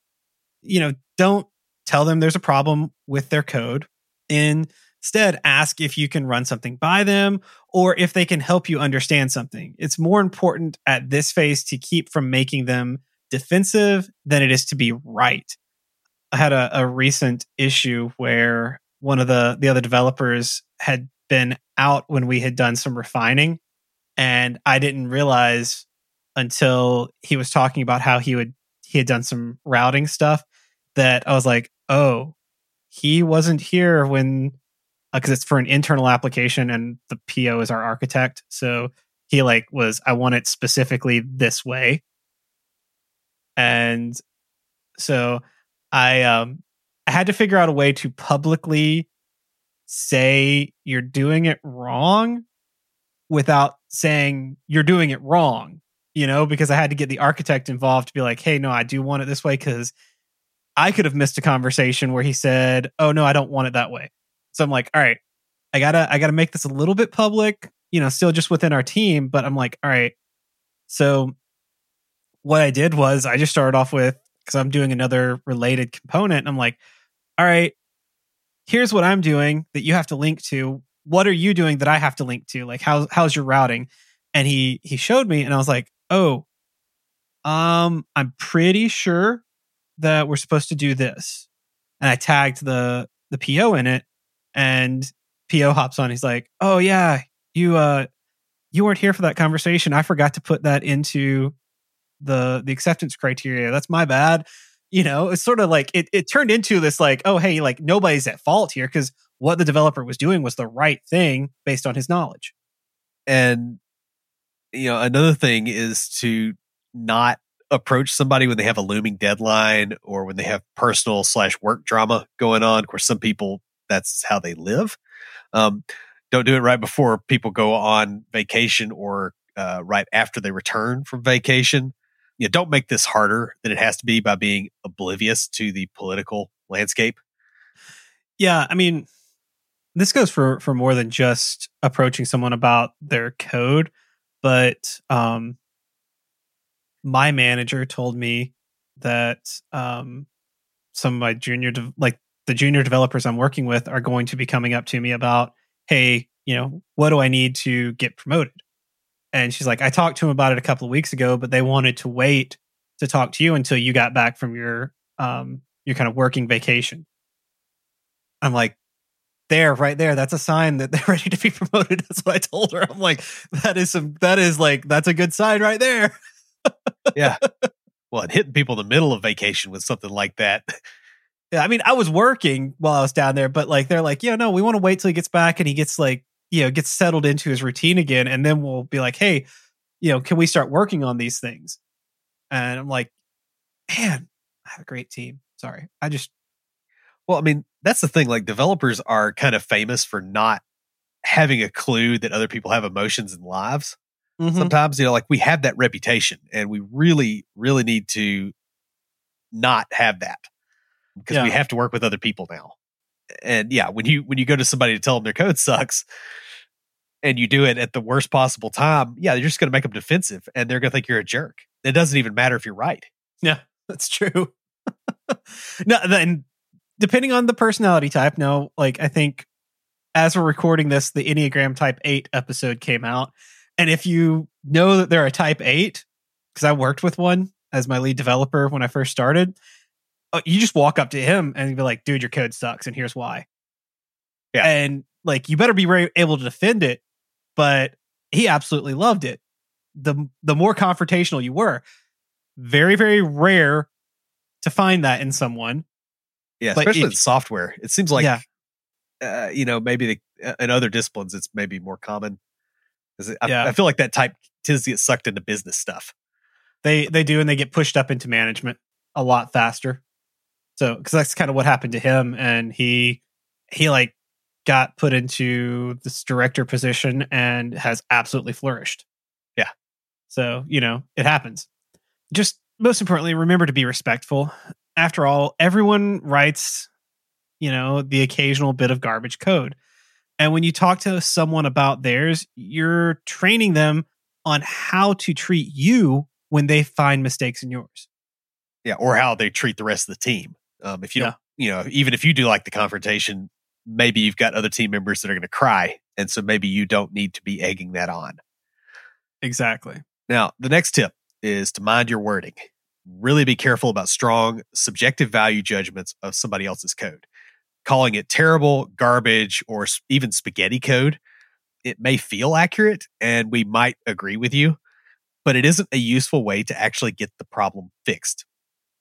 You know, don't tell them there's a problem with their code. Instead, ask if you can run something by them or if they can help you understand something. It's more important at this phase to keep from making them defensive than it is to be right. I had a, a recent issue where one of the the other developers had been out when we had done some refining and I didn't realize until he was talking about how he would he had done some routing stuff that I was like, "Oh, he wasn't here when because it's for an internal application and the PO is our architect." So he like was I want it specifically this way. And so I um I had to figure out a way to publicly say you're doing it wrong without saying you're doing it wrong, you know, because I had to get the architect involved to be like, hey, no, I do want it this way because I could have missed a conversation where he said, oh, no, I don't want it that way. So I'm like, all right, I gotta, I gotta make this a little bit public, you know, still just within our team. But I'm like, all right. So what I did was I just started off with, because I'm doing another related component. I'm like, all right, here's what I'm doing that you have to link to. What are you doing that I have to link to? Like how how's your routing? And he he showed me and I was like, "Oh, um I'm pretty sure that we're supposed to do this." And I tagged the the PO in it and PO hops on. He's like, "Oh yeah, you uh you weren't here for that conversation. I forgot to put that into the the acceptance criteria. That's my bad." you know it's sort of like it, it turned into this like oh hey like nobody's at fault here because what the developer was doing was the right thing based on his knowledge And you know, another thing is to not approach somebody when they have a looming deadline or when they have personal slash work drama going on. Of course, some people that's how they live. Um, don't do it right before people go on vacation or uh, right after they return from vacation. You know, don't make this harder than it has to be by being oblivious to the political landscape. yeah i mean this goes for for more than just approaching someone about their code but um my manager told me that um some of my junior like the junior developers i'm working with are going to be coming up to me about hey you know what do i need to get promoted? And she's like i talked to him about it a couple of weeks ago but they wanted to wait to talk to you until you got back from your um your kind of working vacation. I'm like there right there. That's a sign that they're ready to be promoted. That's what i told her. I'm like that is some that is like that's a good sign right there. Yeah. well, and hitting people in the middle of vacation with something like that. I mean i was working while i was down there but like they're like yeah no we want to wait till he gets back and he gets like you know gets settled into his routine again and then we'll be like hey you know can we start working on these things and i'm like man i have a great team sorry i just Well, I mean, that's the thing. Like developers are kind of famous for not having a clue that other people have emotions and lives. Mhm. Sometimes, you know, like we have that reputation and we really, really need to not have that because we have to work with other people now. And yeah, when you when you go to somebody to tell them their code sucks and you do it at the worst possible time, yeah, you're just going to make them defensive and they're going to think you're a jerk. It doesn't even matter if you're right. Yeah, that's true. no, then depending on the personality type, no, like I think as we're recording this, the Enneagram Type 8 episode came out. And if you know that they're a Type 8, because I worked with one as my lead developer when I first started, you just walk up to him and be like, dude, your code sucks, and here's why. Yeah. And like, you better be able to defend it. But he absolutely loved it. The, the more confrontational you were, very, very rare to find that in someone. Yeah, But especially if- in software. It seems like Yeah. uh, you know, maybe the, uh, in other disciplines it's maybe more common. I, Yeah. I feel like that type tends to get sucked into business stuff. They they do, and they get pushed up into management a lot faster. So, because that's kind of what happened to him, and he he like got put into this director position and has absolutely flourished. Yeah. So, you know, it happens. Just most importantly, remember to be respectful. After all, everyone writes, you know, the occasional bit of garbage code. And when you talk to someone about theirs, you're training them on how to treat you when they find mistakes in yours. Yeah, or how they treat the rest of the team. Um, if you Yeah. don't, you know, even if you do like the confrontation, maybe you've got other team members that are going to cry, and so maybe you don't need to be egging that on. Exactly. Now, the next tip is to mind your wording. Really be careful about strong subjective value judgments of somebody else's code. Calling it terrible, garbage, or even spaghetti code, it may feel accurate and we might agree with you, but it isn't a useful way to actually get the problem fixed.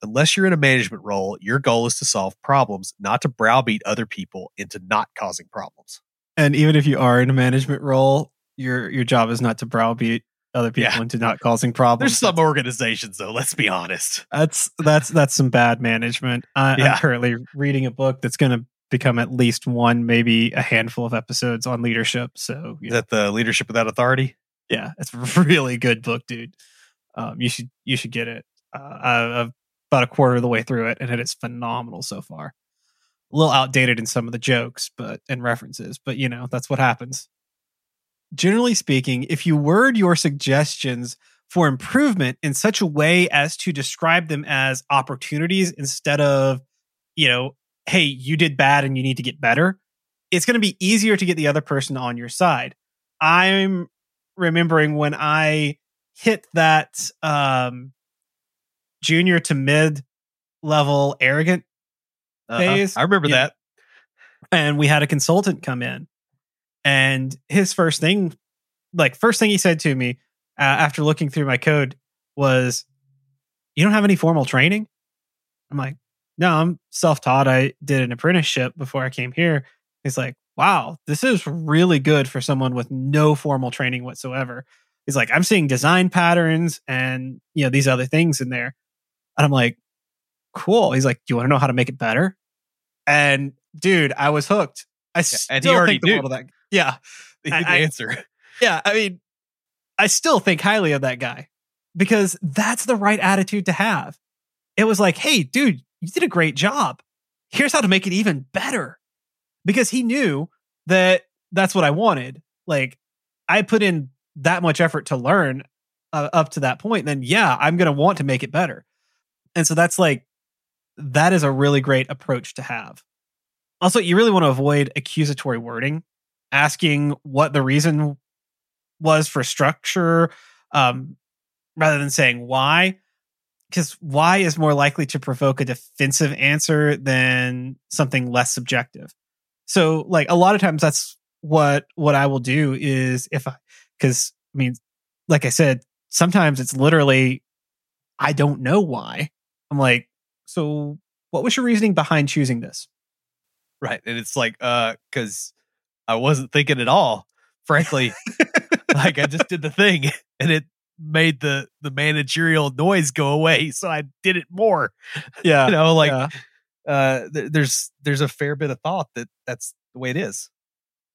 Unless you're in a management role, your goal is to solve problems, not to browbeat other people into not causing problems. And even if you are in a management role, your your job is not to browbeat other people Yeah. into not causing problems. There's some organizations, though, let's be honest. That's that's that's some bad management. I, Yeah. I'm currently reading a book that's going to become at least one, maybe a handful of episodes on leadership. So Is that the leadership without authority? yeah it's a really good book, dude. Um, you should you should get it. Uh, I, I've about a quarter of the way through it, and it is phenomenal so far. A little outdated in some of the jokes, but and references, but you know that's what happens. Generally speaking, if you word your suggestions for improvement in such a way as to describe them as opportunities instead of, you know, hey, you did bad and you need to get better, it's going to be easier to get the other person on your side. I'm remembering when I hit that um junior to mid level arrogant Uh-huh. Phase? I remember Yeah. that. and we had a consultant come in and his first thing like first thing he said to me uh, after looking through my code was you don't have any formal training i'm like no i'm self-taught i did an apprenticeship before i came here he's like wow this is really good for someone with no formal training whatsoever he's like i'm seeing design patterns and you know these other things in there and i'm like cool he's like do you want to know how to make it better and dude i was hooked i still and he already think the world of that yeah The, I- the I- answer. yeah, I mean, I still think highly of that guy because that's the right attitude to have. It was like, hey, dude, you did a great job. Here's how to make it even better. Because he knew that that's what I wanted. Like, I put in that much effort to learn uh, up to that point, then yeah, I'm going to want to make it better. And so that's like, that is a really great approach to have. Also, you really want to avoid accusatory wording, asking what the reason was for structure um, rather than saying why because why is more likely to provoke a defensive answer than something less subjective so like a lot of times that's what what i will do is if i because i mean like i said sometimes it's literally i don't know why i'm like so what was your reasoning behind choosing this Right. And it's like, uh, because I wasn't thinking at all. Frankly, like I just did the thing and it made the the managerial noise go away. So I did it more. yeah You know, like yeah. uh th- there's there's a fair bit of thought that that's the way it is.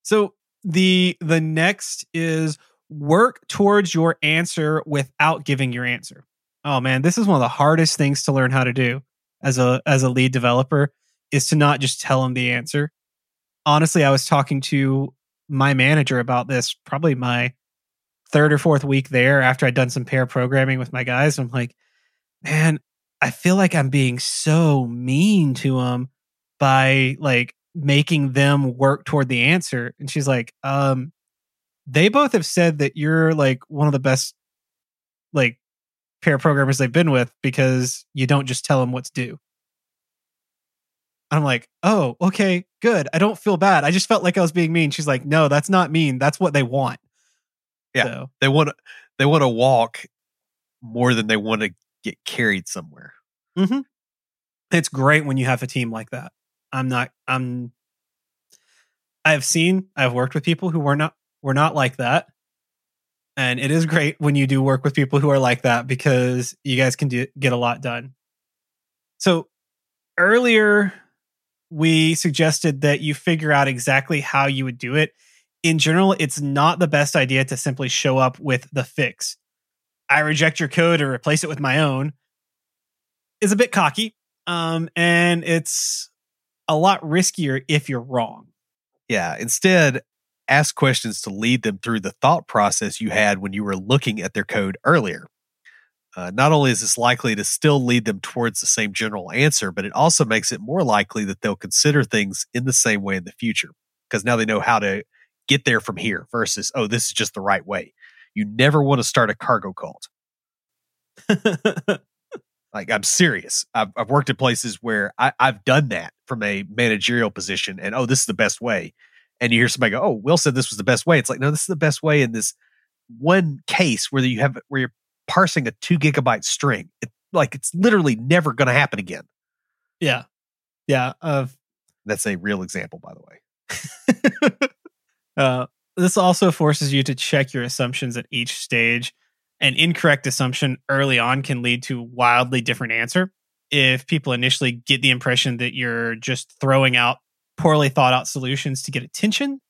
So the the next is work towards your answer without giving your answer. Oh man, this is one of the hardest things to learn how to do as a as a lead developer is to not just tell them the answer. Honestly, I was talking to my manager about this probably my third or fourth week there after I'd done some pair programming with my guys. I'm like, man, I feel like I'm being so mean to them by like making them work toward the answer. And she's like, um, they both have said that you're like one of the best like pair of programmers they've been with because you don't just tell them what's due. I'm like, oh, okay, good. I don't feel bad. I just felt like I was being mean. She's like, no, that's not mean. That's what they want. Yeah. So, They want to they want to walk more than they want to get carried somewhere. Mm-hmm. it's great when you have a team like that. I'm not. I'm. I've seen. I've worked with people who were not were not like that, and it is great when you do work with people who are like that because you guys can do, get a lot done. So earlier, we suggested that you figure out exactly how you would do it. In general, it's not the best idea to simply show up with the fix. I reject your code or replace it with my own is a bit cocky. Um, and it's a lot riskier if you're wrong. Yeah. Instead, ask questions to lead them through the thought process you had when you were looking at their code earlier. Uh, not only is this likely to still lead them towards the same general answer, but it also makes it more likely that they'll consider things in the same way in the future because now they know how to get there from here versus, oh, this is just the right way. You never want to start a cargo cult. like, I'm serious. I've, I've worked at places where I, I've done that from a managerial position and, oh, this is the best way. And you hear somebody go, oh, Will said this was the best way. It's like, no, this is the best way in this one case where you have where you're parsing a two gigabyte string. It, like it's literally never going to happen again. Yeah. Yeah. Uh, That's a real example, by the way. uh, this also forces you to check your assumptions at each stage. An incorrect assumption early on can lead to wildly different answer. If people initially get the impression that you're just throwing out poorly thought out solutions to get attention,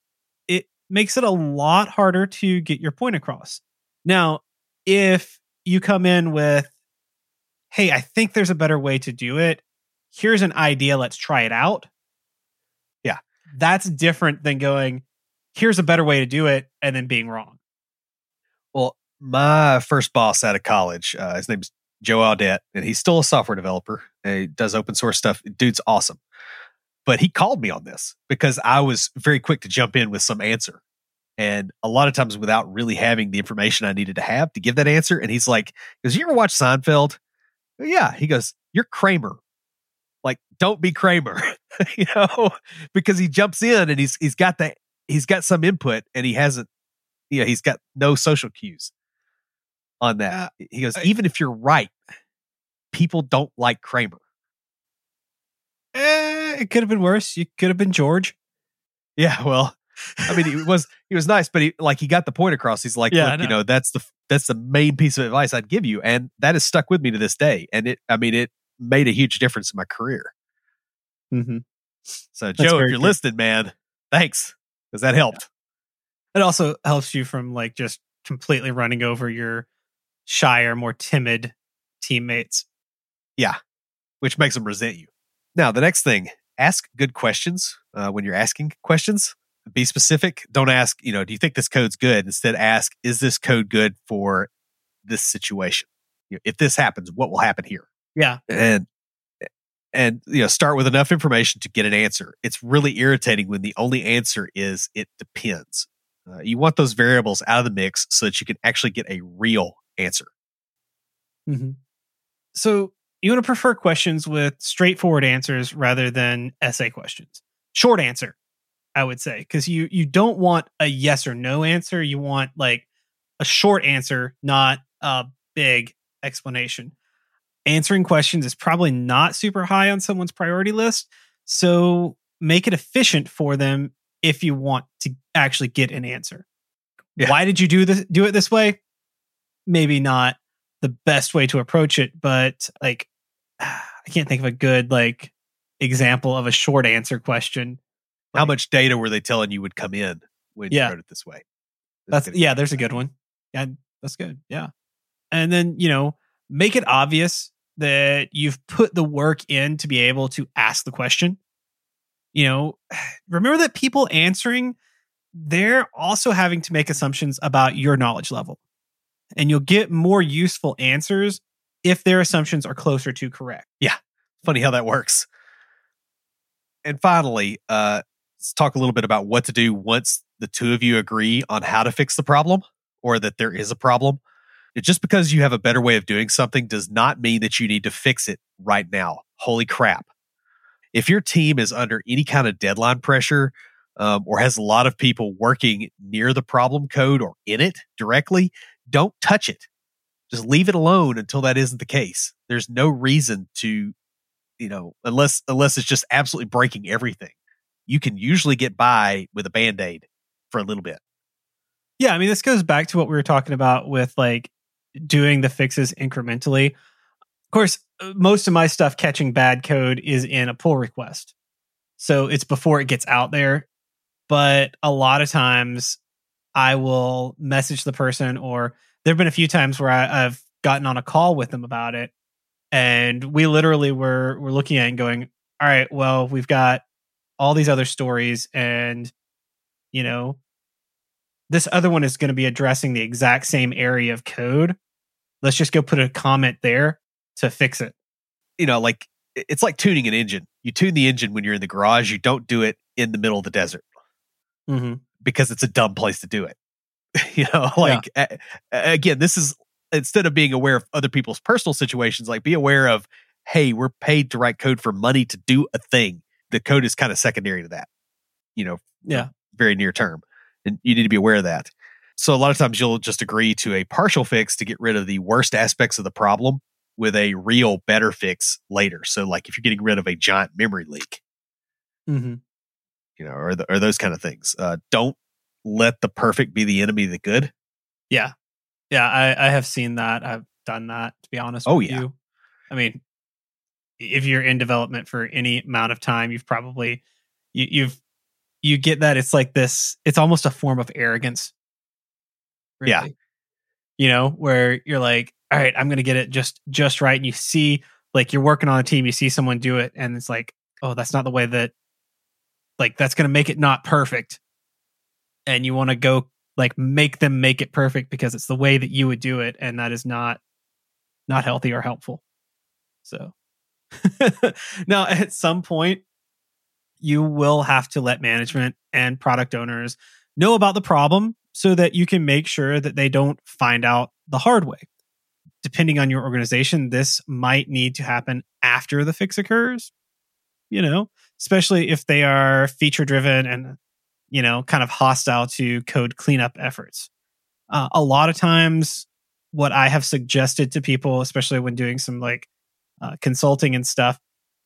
it makes it a lot harder to get your point across. Now, if you come in with, hey, I think there's a better way to do it. Here's an idea. Let's try it out. Yeah. That's different than going, here's a better way to do it and then being wrong. Well, my first boss out of college, uh, his name's Joe Audette, and he's still a software developer. He does open source stuff. Dude's awesome. But he called me on this because I was very quick to jump in with some answer and a lot of times without really having the information I needed to have to give that answer. And he's like, "Does you ever watch Seinfeld?" Yeah. He goes, "You're Kramer. Like, don't be Kramer." you know, because he jumps in and he's he's got that he's got some input and he hasn't. You know, he's got no social cues on that. He goes, even if you're right, people don't like Kramer. It could have been worse. You could have been George. Yeah, well, I mean, he was he was nice, but he like he got the point across. He's like, yeah, know. you know, that's the that's the main piece of advice I'd give you, and that has stuck with me to this day. And it, I mean, it made a huge difference in my career. Mm-hmm. So, that's Joe, if you're listening, man, thanks because that helped. Yeah. It also helps you from like just completely running over your shyer, more timid teammates. Yeah, which makes them resent you. Now, the next thing, ask good questions uh, when you're asking questions be specific. Don't ask, you know, do you think this code's good? Instead, ask, is this code good for this situation? You know, if this happens, what will happen here? Yeah. And and you know, start with enough information to get an answer. It's really irritating when the only answer is it depends. Uh, you want those variables out of the mix so that you can actually get a real answer. Mm-hmm. So you want to prefer questions with straightforward answers rather than essay questions. Short answer I would say, because you you don't want a yes or no answer. You want like a short answer, not a big explanation. Answering questions is probably not super high on someone's priority list, so make it efficient for them if you want to actually get an answer. Yeah. Why did you do this? Do it this way? Maybe not the best way to approach it, but like I can't think of a good like example of a short answer question how much data were they telling you would come in when yeah. you wrote it this way? That's, that's yeah, there's a good one. Yeah, that's good. Yeah. And then, you know, make it obvious that you've put the work in to be able to ask the question. You know, remember that people answering, they're also having to make assumptions about your knowledge level. And you'll get more useful answers if their assumptions are closer to correct. Yeah. Funny how that works. And finally, uh, let's talk a little bit about what to do once the two of you agree on how to fix the problem or that there is a problem. Just because you have a better way of doing something does not mean that you need to fix it right now. Holy crap. If your team is under any kind of deadline pressure um, or has a lot of people working near the problem code or in it directly, don't touch it. Just leave it alone until that isn't the case. There's no reason to, you know, unless unless it's just absolutely breaking everything you can usually get by with a band aid for a little bit. Yeah, I mean, this goes back to what we were talking about with like doing the fixes incrementally. Of course, uh, most of my stuff catching bad code is in a pull request. So it's before it gets out there. But a lot of times I will message the person, or there have been a few times where I, I've gotten on a call with them about it. And we literally were, were looking at it and going, all right, well, we've got all these other stories and, you know, this other one is going to be addressing the exact same area of code. Let's just go put a comment there to fix it. You know, like it's like tuning an engine. You tune the engine when you're in the garage. You don't do it in the middle of the desert mm-hmm. Because it's a dumb place to do it. you know, like yeah. a, again, this is instead of being aware of other people's personal situations, like be aware of, hey, we're paid to write code for money to do a thing. The code is kind of secondary to that. You know, yeah, very near term and you need to be aware of that. So a lot of times you'll just agree to a partial fix to get rid of the worst aspects of the problem with a real better fix later. So like if you're getting rid of a giant memory leak, mm-hmm. You know, or the, or those kind of things. Uh, don't let the perfect be the enemy of the good. Yeah, yeah, I, I have seen that. I've done that. To be honest, oh yeah. You. I mean, if you're in development for any amount of time, you've probably you, you've you get that it's like this it's almost a form of arrogance really. yeah you know where you're like all right i'm gonna get it just just right and you see like you're working on a team you see someone do it and it's like oh that's not the way that like that's gonna make it not perfect. And you want to go like make them make it perfect because it's the way that you would do it and that is not not healthy or helpful. So now at some point you will have to let management and product owners know about the problem so that you can make sure that they don't find out the hard way. Depending on your organization, this might need to happen after the fix occurs, you know, especially if they are feature driven and, you know, kind of hostile to code cleanup efforts. Uh, a lot of times, what I have suggested to people, especially when doing some like uh, consulting and stuff,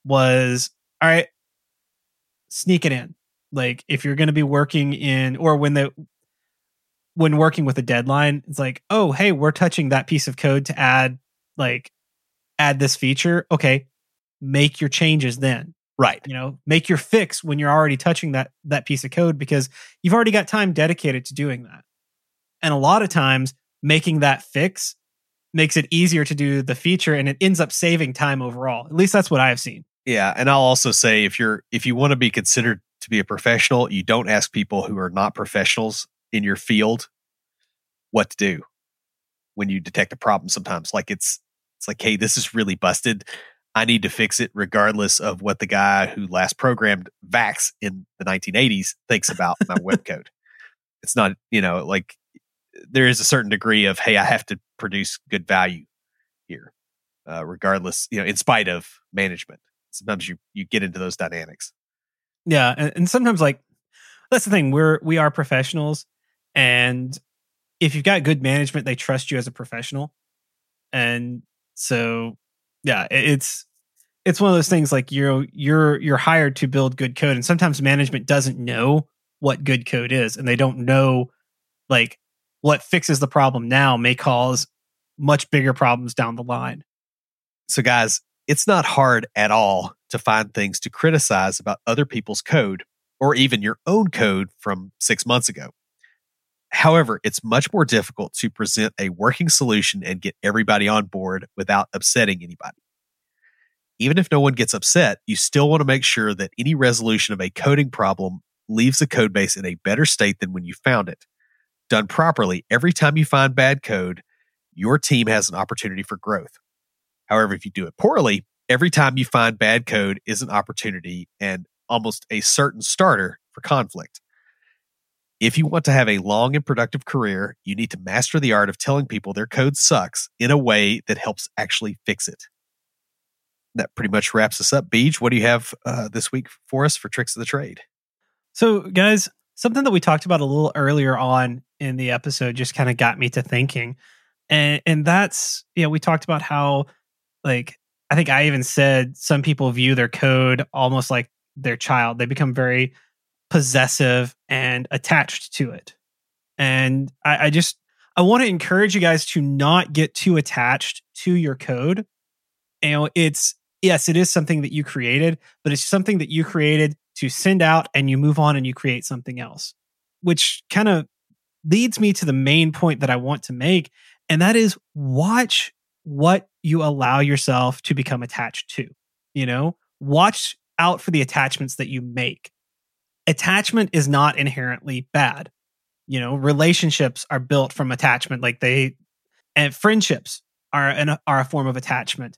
was all right, sneak it in. Like if you're going to be working in, or when the when working with a deadline, it's like, oh, hey, we're touching that piece of code to add like add this feature. Okay, make your changes then. Right. You know, make your fix when you're already touching that that piece of code because you've already got time dedicated to doing that. And a lot of times making that fix makes it easier to do the feature and it ends up saving time overall. At least that's what I have seen. Yeah, and I'll also say if you're if you want to be considered to be a professional, you don't ask people who are not professionals in your field what to do when you detect a problem sometimes. Like it's it's like, hey, this is really busted. I need to fix it regardless of what the guy who last programmed Vax in the 1980s thinks about my web code. It's not, you know, like there is a certain degree of, hey, I have to produce good value here, uh, regardless, you know, in spite of management. Sometimes you you get into those dynamics. Yeah and, and sometimes like that's the thing we're we are professionals and if you've got good management they trust you as a professional. And so yeah it's it's one of those things like you're you're you're hired to build good code and sometimes management doesn't know what good code is and they don't know like what fixes the problem now may cause much bigger problems down the line so guys it's not hard at all to find things to criticize about other people's code or even your own code from six months ago. However, it's much more difficult to present a working solution and get everybody on board without upsetting anybody. Even if no one gets upset, you still want to make sure that any resolution of a coding problem leaves the codebase in a better state than when you found it. Done properly, every time you find bad code, your team has an opportunity for growth. However, if you do it poorly, every time you find bad code is an opportunity and almost a certain starter for conflict. If you want to have a long and productive career, you need to master the art of telling people their code sucks in a way that helps actually fix it. That pretty much wraps us up. Beej, what do you have uh, this week for us for tricks of the trade? So, guys, something that we talked about a little earlier on in the episode just kind of got me to thinking. And and that's, you know, we talked about how like I think I even said some people view their code almost like their child. They become very possessive and attached to it. And I, I just I want to encourage you guys to not get too attached to your code. You know, it's yes, it is something that you created, but it's something that you created to send out and you move on and you create something else, which kind of leads me to the main point that I want to make. And that is watch what you allow yourself to become attached to. You know, watch out for the attachments that you make. Attachment is not inherently bad. You know, relationships are built from attachment, like they, and friendships are an, are a form of attachment.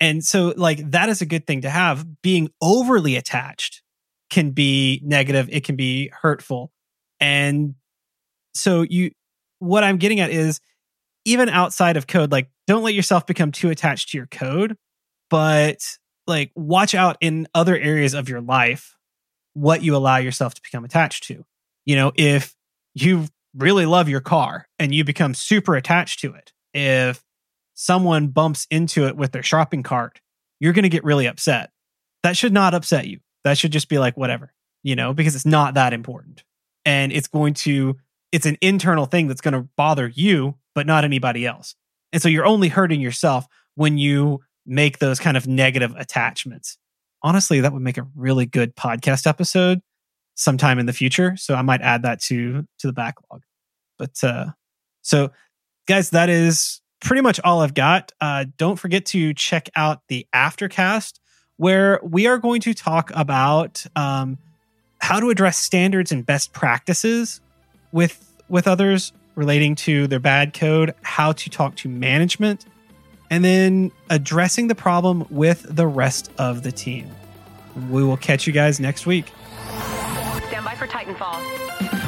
And so, like, that is a good thing to have. Being overly attached can be negative, it can be hurtful. And so, you, what I'm getting at is even outside of code, like, don't let yourself become too attached to your code, but like, watch out in other areas of your life what you allow yourself to become attached to. You know, if you really love your car and you become super attached to it, if someone bumps into it with their shopping cart, you're going to get really upset. That should not upset you. That should just be like, whatever, you know, because it's not that important. And it's going to, it's an internal thing that's going to bother you, but not anybody else. And so you're only hurting yourself when you make those kind of negative attachments. Honestly, that would make a really good podcast episode sometime in the future. So I might add that to to the backlog. But uh so guys, that is pretty much all I've got. Uh, don't forget to check out the aftercast where we are going to talk about um, how to address standards and best practices with with others relating to their bad code, how to talk to management, and then addressing the problem with the rest of the team. We will catch you guys next week. Stand by for Titanfall.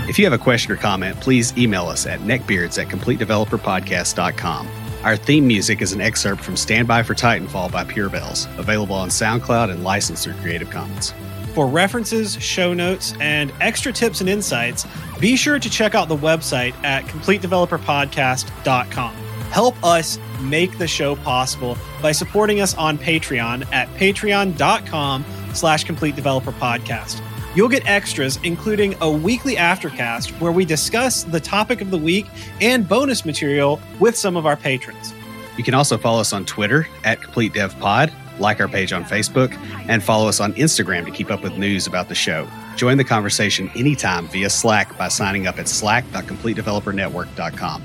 If you have a question or comment, please email us at neckbeards at completedeveloperpodcast.com. Our theme music is an excerpt from Stand By for Titanfall by Pure Bells, available on SoundCloud and licensed through Creative Commons. For references, show notes, and extra tips and insights, be sure to check out the website at completedeveloperpodcast.com. Help us make the show possible by supporting us on Patreon at patreon.com slash complete developer podcast. You'll get extras, including a weekly aftercast where we discuss the topic of the week and bonus material with some of our patrons. You can also follow us on Twitter at Complete Dev Pod, like our page on Facebook, and follow us on Instagram to keep up with news about the show. Join the conversation anytime via Slack by signing up at slack.completedevelopernetwork.com.